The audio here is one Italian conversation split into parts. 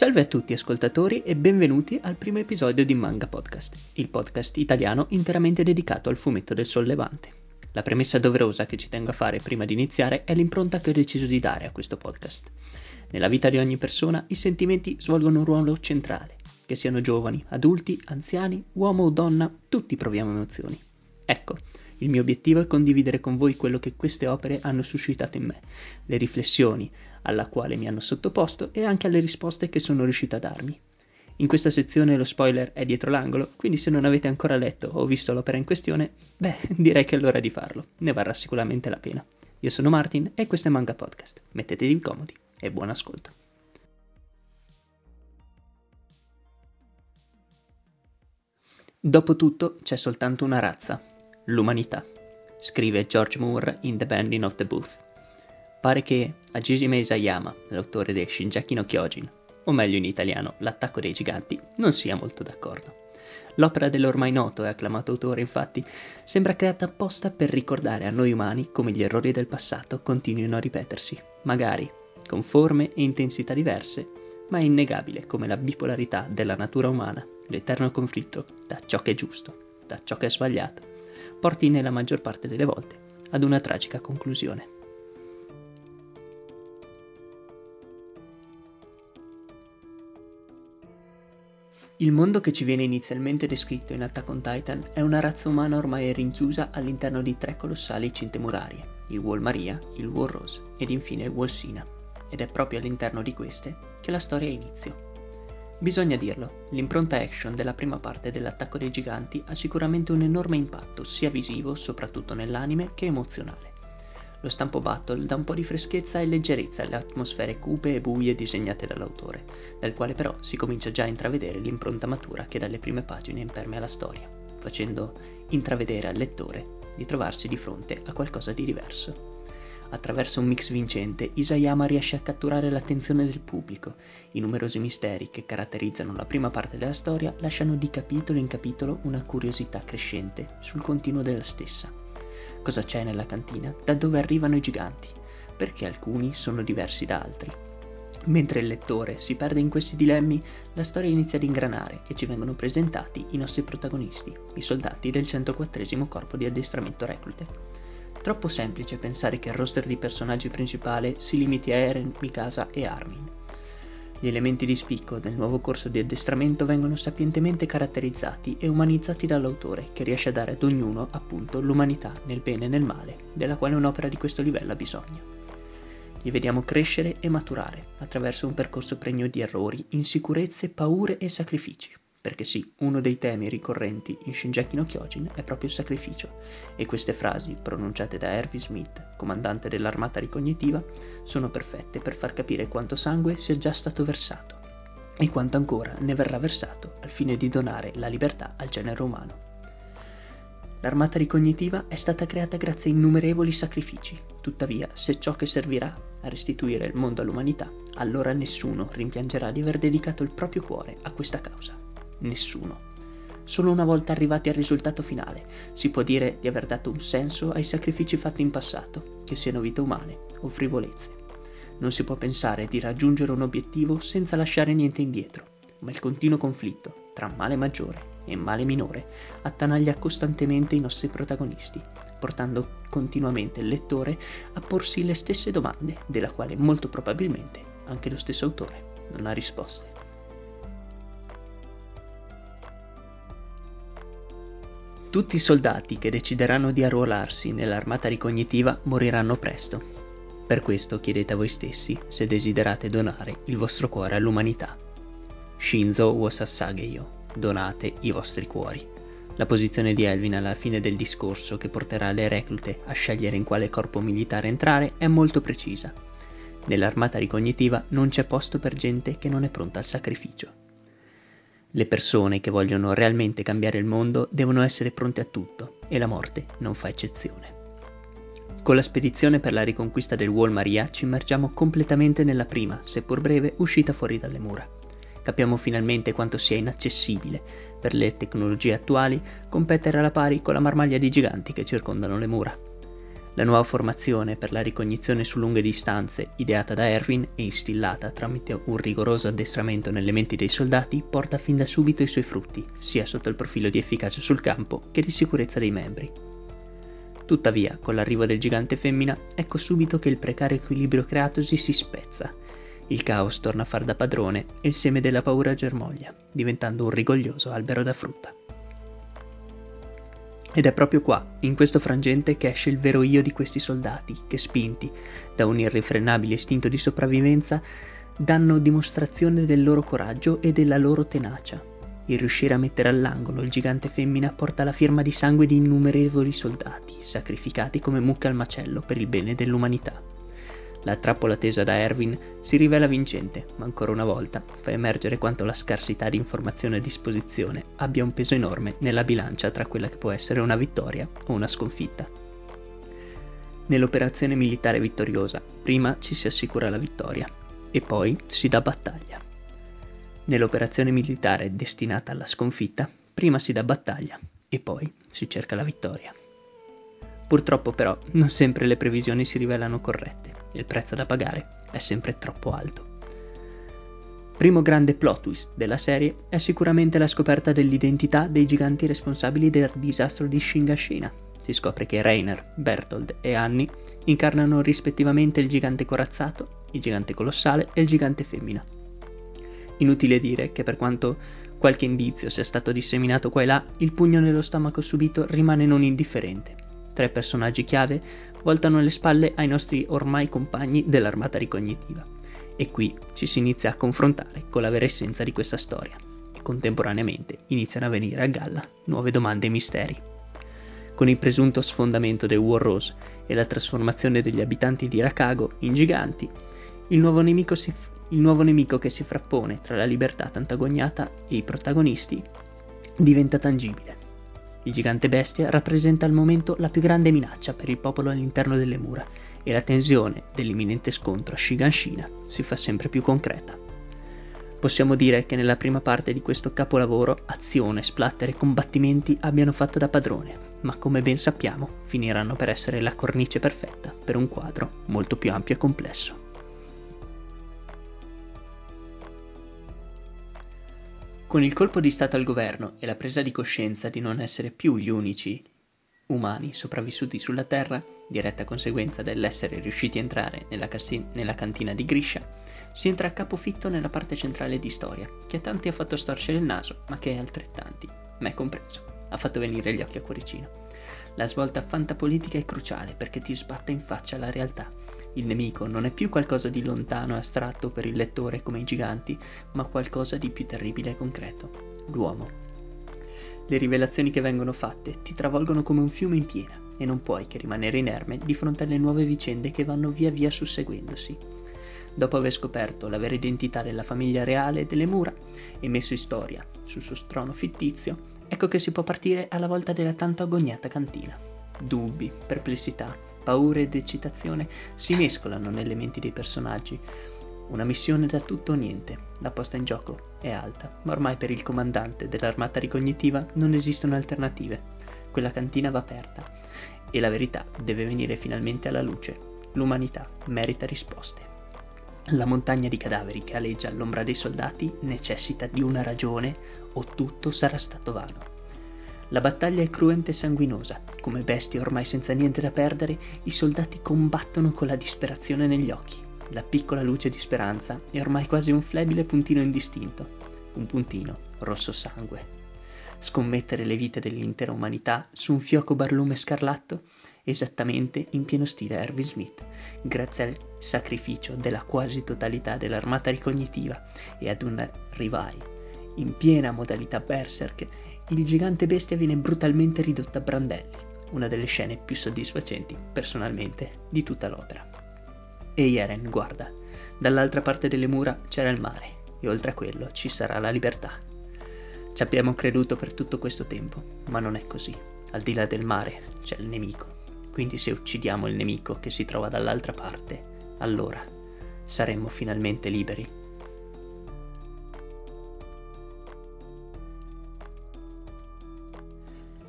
Salve a tutti ascoltatori e benvenuti al primo episodio di Manga Podcast, il podcast italiano interamente dedicato al fumetto del sollevante. La premessa doverosa che ci tengo a fare prima di iniziare è l'impronta che ho deciso di dare a questo podcast. Nella vita di ogni persona i sentimenti svolgono un ruolo centrale, che siano giovani, adulti, anziani, uomo o donna, tutti proviamo emozioni. Ecco, il mio obiettivo è condividere con voi quello che queste opere hanno suscitato in me, le riflessioni alla quale mi hanno sottoposto e anche alle risposte che sono riuscito a darmi. In questa sezione lo spoiler è dietro l'angolo, quindi se non avete ancora letto o visto l'opera in questione, beh, direi che è l'ora di farlo, ne varrà sicuramente la pena. Io sono Martin e questo è Manga Podcast. Mettetevi comodi e buon ascolto. Dopotutto c'è soltanto una razza, L'umanità, scrive George Moore in The Bending of the Booth. Pare che Hajime Isayama, l'autore di Shinjaki no Kyojin, o meglio in italiano L'attacco dei giganti, non sia molto d'accordo. L'opera dell'ormai noto e acclamato autore, infatti, sembra creata apposta per ricordare a noi umani come gli errori del passato continuino a ripetersi, magari con forme e intensità diverse, ma è innegabile come la bipolarità della natura umana, l'eterno conflitto da ciò che è giusto, da ciò che è sbagliato, porti nella maggior parte delle volte ad una tragica conclusione. Il mondo che ci viene inizialmente descritto in Attack on Titan è una razza umana ormai rinchiusa all'interno di tre colossali cinte murarie, il Wall Maria, il Wall Rose ed infine il Wall Sina, ed è proprio all'interno di queste che la storia ha inizio. Bisogna dirlo, l'impronta action della prima parte dell'attacco dei giganti ha sicuramente un enorme impatto sia visivo, soprattutto nell'anime, che emozionale. Lo stampo battle dà un po' di freschezza e leggerezza alle atmosfere cupe e buie disegnate dall'autore, dal quale però si comincia già a intravedere l'impronta matura che dalle prime pagine impermea la storia, facendo intravedere al lettore di trovarsi di fronte a qualcosa di diverso. Attraverso un mix vincente, Isayama riesce a catturare l'attenzione del pubblico. I numerosi misteri che caratterizzano la prima parte della storia lasciano di capitolo in capitolo una curiosità crescente sul continuo della stessa. Cosa c'è nella cantina? Da dove arrivano i giganti? Perché alcuni sono diversi da altri? Mentre il lettore si perde in questi dilemmi, la storia inizia ad ingranare e ci vengono presentati i nostri protagonisti, i soldati del 104 Corpo di Addestramento Reclute. Troppo semplice pensare che il roster di personaggi principale si limiti a Eren, Mikasa e Armin. Gli elementi di spicco del nuovo corso di addestramento vengono sapientemente caratterizzati e umanizzati dall'autore, che riesce a dare ad ognuno, appunto, l'umanità nel bene e nel male, della quale un'opera di questo livello ha bisogno. Li vediamo crescere e maturare attraverso un percorso pregno di errori, insicurezze, paure e sacrifici. Perché sì, uno dei temi ricorrenti in Shinjeki no Kyojin è proprio il sacrificio, e queste frasi, pronunciate da Hervey Smith, comandante dell'armata ricognitiva, sono perfette per far capire quanto sangue sia già stato versato e quanto ancora ne verrà versato al fine di donare la libertà al genere umano. L'armata ricognitiva è stata creata grazie a innumerevoli sacrifici, tuttavia se ciò che servirà a restituire il mondo all'umanità, allora nessuno rimpiangerà di aver dedicato il proprio cuore a questa causa nessuno. Solo una volta arrivati al risultato finale si può dire di aver dato un senso ai sacrifici fatti in passato, che siano vite umane o frivolezze. Non si può pensare di raggiungere un obiettivo senza lasciare niente indietro, ma il continuo conflitto tra male maggiore e male minore attanaglia costantemente i nostri protagonisti, portando continuamente il lettore a porsi le stesse domande, della quale molto probabilmente anche lo stesso autore non ha risposte. Tutti i soldati che decideranno di arruolarsi nell'armata ricognitiva moriranno presto. Per questo chiedete a voi stessi se desiderate donare il vostro cuore all'umanità. Shinzo Wosasageyo, donate i vostri cuori. La posizione di Elvin alla fine del discorso che porterà le reclute a scegliere in quale corpo militare entrare è molto precisa. Nell'armata ricognitiva non c'è posto per gente che non è pronta al sacrificio. Le persone che vogliono realmente cambiare il mondo devono essere pronte a tutto e la morte non fa eccezione. Con la spedizione per la riconquista del Wall Maria ci immergiamo completamente nella prima, seppur breve, uscita fuori dalle mura. Capiamo finalmente quanto sia inaccessibile, per le tecnologie attuali, competere alla pari con la marmaglia di giganti che circondano le mura. La nuova formazione per la ricognizione su lunghe distanze, ideata da Erwin e instillata tramite un rigoroso addestramento nelle menti dei soldati, porta fin da subito i suoi frutti, sia sotto il profilo di efficacia sul campo che di sicurezza dei membri. Tuttavia, con l'arrivo del gigante femmina, ecco subito che il precario equilibrio creatosi si spezza. Il caos torna a far da padrone e il seme della paura germoglia, diventando un rigoglioso albero da frutta. Ed è proprio qua, in questo frangente, che esce il vero io di questi soldati, che spinti da un irrefrenabile istinto di sopravvivenza, danno dimostrazione del loro coraggio e della loro tenacia. Il riuscire a mettere all'angolo il gigante femmina porta la firma di sangue di innumerevoli soldati, sacrificati come mucche al macello per il bene dell'umanità. La trappola tesa da Erwin si rivela vincente, ma ancora una volta fa emergere quanto la scarsità di informazione a disposizione abbia un peso enorme nella bilancia tra quella che può essere una vittoria o una sconfitta. Nell'operazione militare vittoriosa, prima ci si assicura la vittoria e poi si dà battaglia. Nell'operazione militare destinata alla sconfitta, prima si dà battaglia e poi si cerca la vittoria. Purtroppo però non sempre le previsioni si rivelano corrette e il prezzo da pagare è sempre troppo alto. Primo grande plot twist della serie è sicuramente la scoperta dell'identità dei giganti responsabili del disastro di Shingashina. Si scopre che Reiner, Bertold e Annie incarnano rispettivamente il gigante corazzato, il gigante colossale e il gigante femmina. Inutile dire che per quanto qualche indizio sia stato disseminato qua e là, il pugno nello stomaco subito rimane non indifferente tre personaggi chiave voltano le spalle ai nostri ormai compagni dell'armata ricognitiva. E qui ci si inizia a confrontare con la vera essenza di questa storia. E contemporaneamente iniziano a venire a galla nuove domande e misteri. Con il presunto sfondamento dei War Rose e la trasformazione degli abitanti di Rakago in giganti, il nuovo, si, il nuovo nemico che si frappone tra la libertà tantagognata e i protagonisti diventa tangibile il gigante bestia rappresenta al momento la più grande minaccia per il popolo all'interno delle mura e la tensione dell'imminente scontro a Shiganshina si fa sempre più concreta. Possiamo dire che nella prima parte di questo capolavoro azione, splatter e combattimenti abbiano fatto da padrone, ma come ben sappiamo finiranno per essere la cornice perfetta per un quadro molto più ampio e complesso. Con il colpo di Stato al governo e la presa di coscienza di non essere più gli unici umani sopravvissuti sulla Terra, diretta conseguenza dell'essere riusciti a entrare nella, cassi- nella cantina di Grisha, si entra a capofitto nella parte centrale di storia, che a tanti ha fatto storcere il naso, ma che a altrettanti, me compreso, ha fatto venire gli occhi a cuoricino. La svolta fantapolitica è cruciale perché ti sbatte in faccia la realtà il nemico non è più qualcosa di lontano e astratto per il lettore come i giganti, ma qualcosa di più terribile e concreto, l'uomo. Le rivelazioni che vengono fatte ti travolgono come un fiume in piena e non puoi che rimanere inerme di fronte alle nuove vicende che vanno via via susseguendosi. Dopo aver scoperto la vera identità della famiglia reale delle mura e messo in storia sul suo trono fittizio, ecco che si può partire alla volta della tanto agognata cantina. Dubbi, perplessità, paure ed eccitazione si mescolano nelle menti dei personaggi. Una missione da tutto o niente, la posta in gioco è alta, ma ormai per il comandante dell'armata ricognitiva non esistono alternative. Quella cantina va aperta e la verità deve venire finalmente alla luce. L'umanità merita risposte. La montagna di cadaveri che aleggia all'ombra dei soldati necessita di una ragione o tutto sarà stato vano. La battaglia è cruenta e sanguinosa. Come bestie ormai senza niente da perdere, i soldati combattono con la disperazione negli occhi. La piccola luce di speranza è ormai quasi un flebile puntino indistinto. Un puntino rosso sangue. Scommettere le vite dell'intera umanità su un fioco barlume scarlatto? Esattamente in pieno stile Erwin Smith, grazie al sacrificio della quasi totalità dell'armata ricognitiva e ad un rivai in piena modalità berserk il gigante bestia viene brutalmente ridotto a brandelli, una delle scene più soddisfacenti, personalmente, di tutta l'opera. E Yeren, guarda, dall'altra parte delle mura c'era il mare, e oltre a quello ci sarà la libertà. Ci abbiamo creduto per tutto questo tempo, ma non è così. Al di là del mare c'è il nemico. Quindi se uccidiamo il nemico che si trova dall'altra parte, allora saremmo finalmente liberi.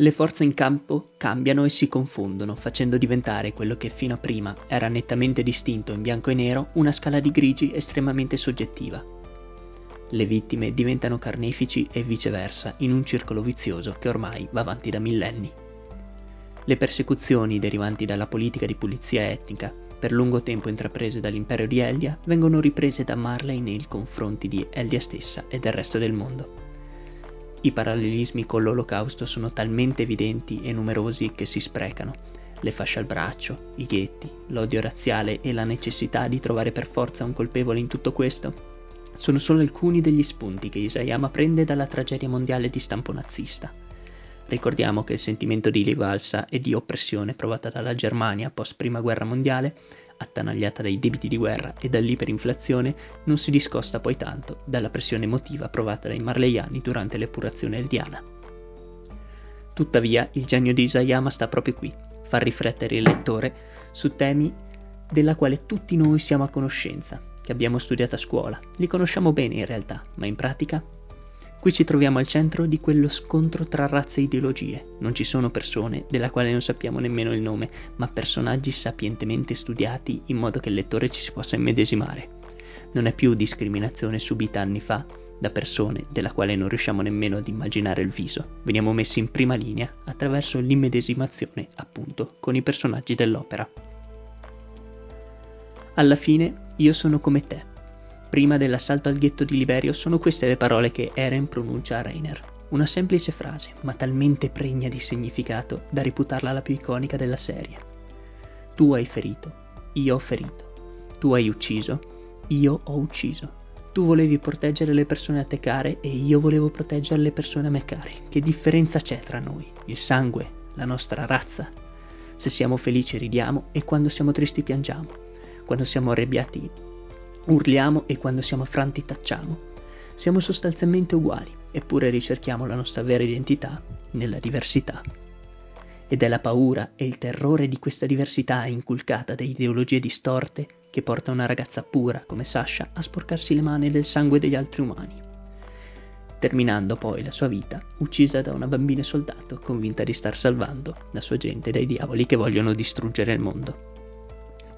Le forze in campo cambiano e si confondono, facendo diventare quello che fino a prima era nettamente distinto in bianco e nero una scala di grigi estremamente soggettiva. Le vittime diventano carnefici e viceversa in un circolo vizioso che ormai va avanti da millenni. Le persecuzioni derivanti dalla politica di pulizia etnica, per lungo tempo intraprese dall'impero di Eldia, vengono riprese da Marley nei confronti di Eldia stessa e del resto del mondo. I parallelismi con l'olocausto sono talmente evidenti e numerosi che si sprecano. Le fasce al braccio, i ghetti, l'odio razziale e la necessità di trovare per forza un colpevole in tutto questo sono solo alcuni degli spunti che Isayama prende dalla tragedia mondiale di stampo nazista. Ricordiamo che il sentimento di rivalsa e di oppressione provata dalla Germania post prima guerra mondiale attanagliata dai debiti di guerra e dall'iperinflazione, non si discosta poi tanto dalla pressione emotiva provata dai marleiani durante l'epurazione eldiana. Tuttavia, il genio di Isayama sta proprio qui, far riflettere il lettore su temi della quale tutti noi siamo a conoscenza, che abbiamo studiato a scuola, li conosciamo bene in realtà, ma in pratica Qui ci troviamo al centro di quello scontro tra razze e ideologie. Non ci sono persone, della quale non sappiamo nemmeno il nome, ma personaggi sapientemente studiati in modo che il lettore ci si possa immedesimare. Non è più discriminazione subita anni fa da persone della quale non riusciamo nemmeno ad immaginare il viso. Veniamo messi in prima linea attraverso l'immedesimazione, appunto, con i personaggi dell'opera. Alla fine io sono come te, Prima dell'assalto al ghetto di Liberio sono queste le parole che Eren pronuncia a Reiner. Una semplice frase, ma talmente pregna di significato da reputarla la più iconica della serie. Tu hai ferito, io ho ferito. Tu hai ucciso, io ho ucciso. Tu volevi proteggere le persone a te care e io volevo proteggere le persone a me care. Che differenza c'è tra noi? Il sangue, la nostra razza. Se siamo felici ridiamo e quando siamo tristi piangiamo. Quando siamo arrabbiati Urliamo e quando siamo affranti tacciamo. Siamo sostanzialmente uguali, eppure ricerchiamo la nostra vera identità nella diversità. Ed è la paura e il terrore di questa diversità inculcata da ideologie distorte che porta una ragazza pura come Sasha a sporcarsi le mani del sangue degli altri umani. Terminando poi la sua vita uccisa da una bambina soldato convinta di star salvando la sua gente dai diavoli che vogliono distruggere il mondo.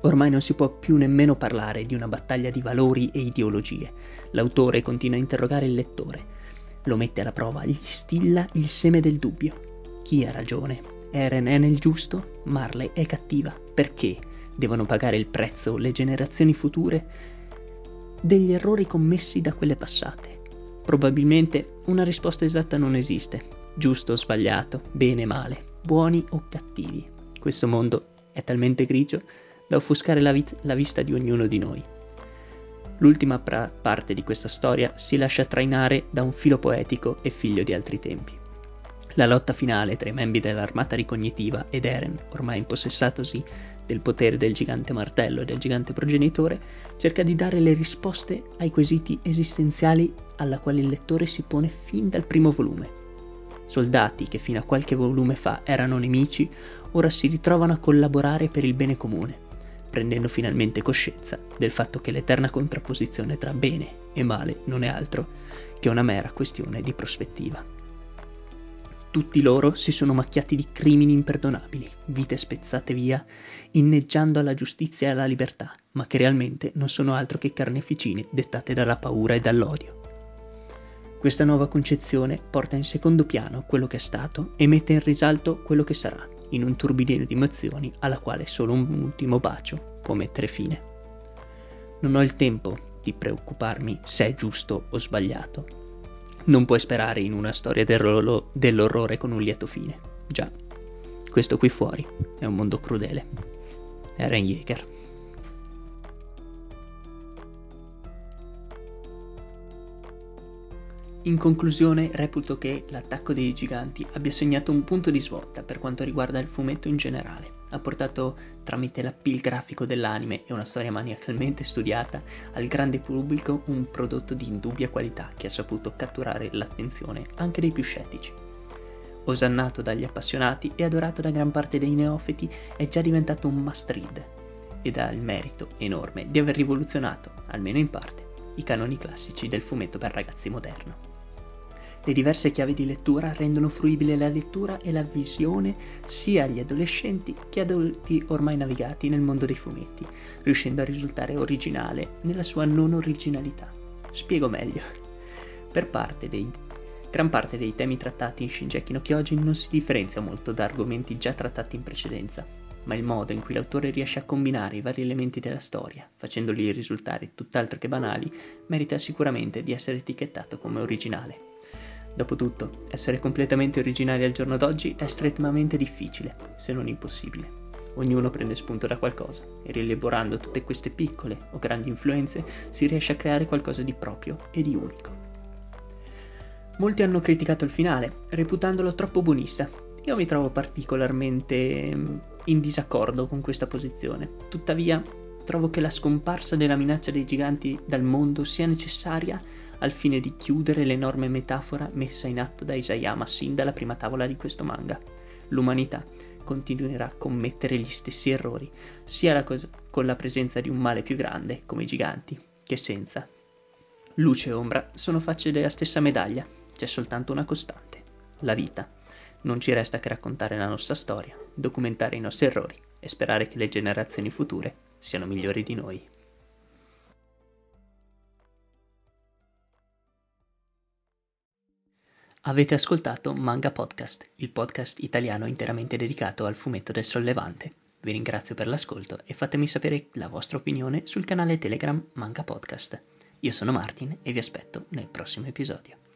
Ormai non si può più nemmeno parlare di una battaglia di valori e ideologie. L'autore continua a interrogare il lettore. Lo mette alla prova, gli stilla il seme del dubbio. Chi ha ragione? Eren è nel giusto? Marley è cattiva? Perché devono pagare il prezzo le generazioni future degli errori commessi da quelle passate? Probabilmente una risposta esatta non esiste. Giusto o sbagliato, bene o male, buoni o cattivi. Questo mondo è talmente grigio da offuscare la, vit- la vista di ognuno di noi. L'ultima pra- parte di questa storia si lascia trainare da un filo poetico e figlio di altri tempi. La lotta finale tra i membri dell'armata ricognitiva ed Eren, ormai impossessatosi del potere del gigante martello e del gigante progenitore, cerca di dare le risposte ai quesiti esistenziali alla quale il lettore si pone fin dal primo volume. Soldati che fino a qualche volume fa erano nemici, ora si ritrovano a collaborare per il bene comune prendendo finalmente coscienza del fatto che l'eterna contrapposizione tra bene e male non è altro che una mera questione di prospettiva. Tutti loro si sono macchiati di crimini imperdonabili, vite spezzate via, inneggiando alla giustizia e alla libertà, ma che realmente non sono altro che carneficine dettate dalla paura e dall'odio. Questa nuova concezione porta in secondo piano quello che è stato e mette in risalto quello che sarà, in un turbinio di emozioni alla quale solo un ultimo bacio può mettere fine. Non ho il tempo di preoccuparmi se è giusto o sbagliato. Non puoi sperare in una storia dell'orrore con un lieto fine. Già, questo qui fuori è un mondo crudele. Eren Yeager. In conclusione, reputo che l'attacco dei giganti abbia segnato un punto di svolta per quanto riguarda il fumetto in generale. Ha portato, tramite l'appeal grafico dell'anime e una storia maniacalmente studiata, al grande pubblico un prodotto di indubbia qualità che ha saputo catturare l'attenzione anche dei più scettici. Osannato dagli appassionati e adorato da gran parte dei neofiti, è già diventato un must read ed ha il merito enorme di aver rivoluzionato, almeno in parte, i canoni classici del fumetto per ragazzi moderno. Le diverse chiavi di lettura rendono fruibile la lettura e la visione sia agli adolescenti che adulti ormai navigati nel mondo dei fumetti, riuscendo a risultare originale nella sua non originalità. Spiego meglio. Per parte dei Gran parte dei temi trattati in Shinjeki no Kyojin non si differenzia molto da argomenti già trattati in precedenza, ma il modo in cui l'autore riesce a combinare i vari elementi della storia, facendoli risultare tutt'altro che banali, merita sicuramente di essere etichettato come originale. Dopotutto, essere completamente originali al giorno d'oggi è estremamente difficile, se non impossibile. Ognuno prende spunto da qualcosa e rielaborando tutte queste piccole o grandi influenze si riesce a creare qualcosa di proprio e di unico. Molti hanno criticato il finale, reputandolo troppo buonista. Io mi trovo particolarmente mm, in disaccordo con questa posizione. Tuttavia, trovo che la scomparsa della minaccia dei giganti dal mondo sia necessaria al fine di chiudere l'enorme metafora messa in atto da Isayama sin dalla prima tavola di questo manga. L'umanità continuerà a commettere gli stessi errori, sia la cosa, con la presenza di un male più grande, come i giganti, che senza. Luce e ombra sono facce della stessa medaglia, c'è soltanto una costante, la vita. Non ci resta che raccontare la nostra storia, documentare i nostri errori e sperare che le generazioni future siano migliori di noi. Avete ascoltato Manga Podcast, il podcast italiano interamente dedicato al fumetto del sollevante. Vi ringrazio per l'ascolto e fatemi sapere la vostra opinione sul canale Telegram Manga Podcast. Io sono Martin e vi aspetto nel prossimo episodio.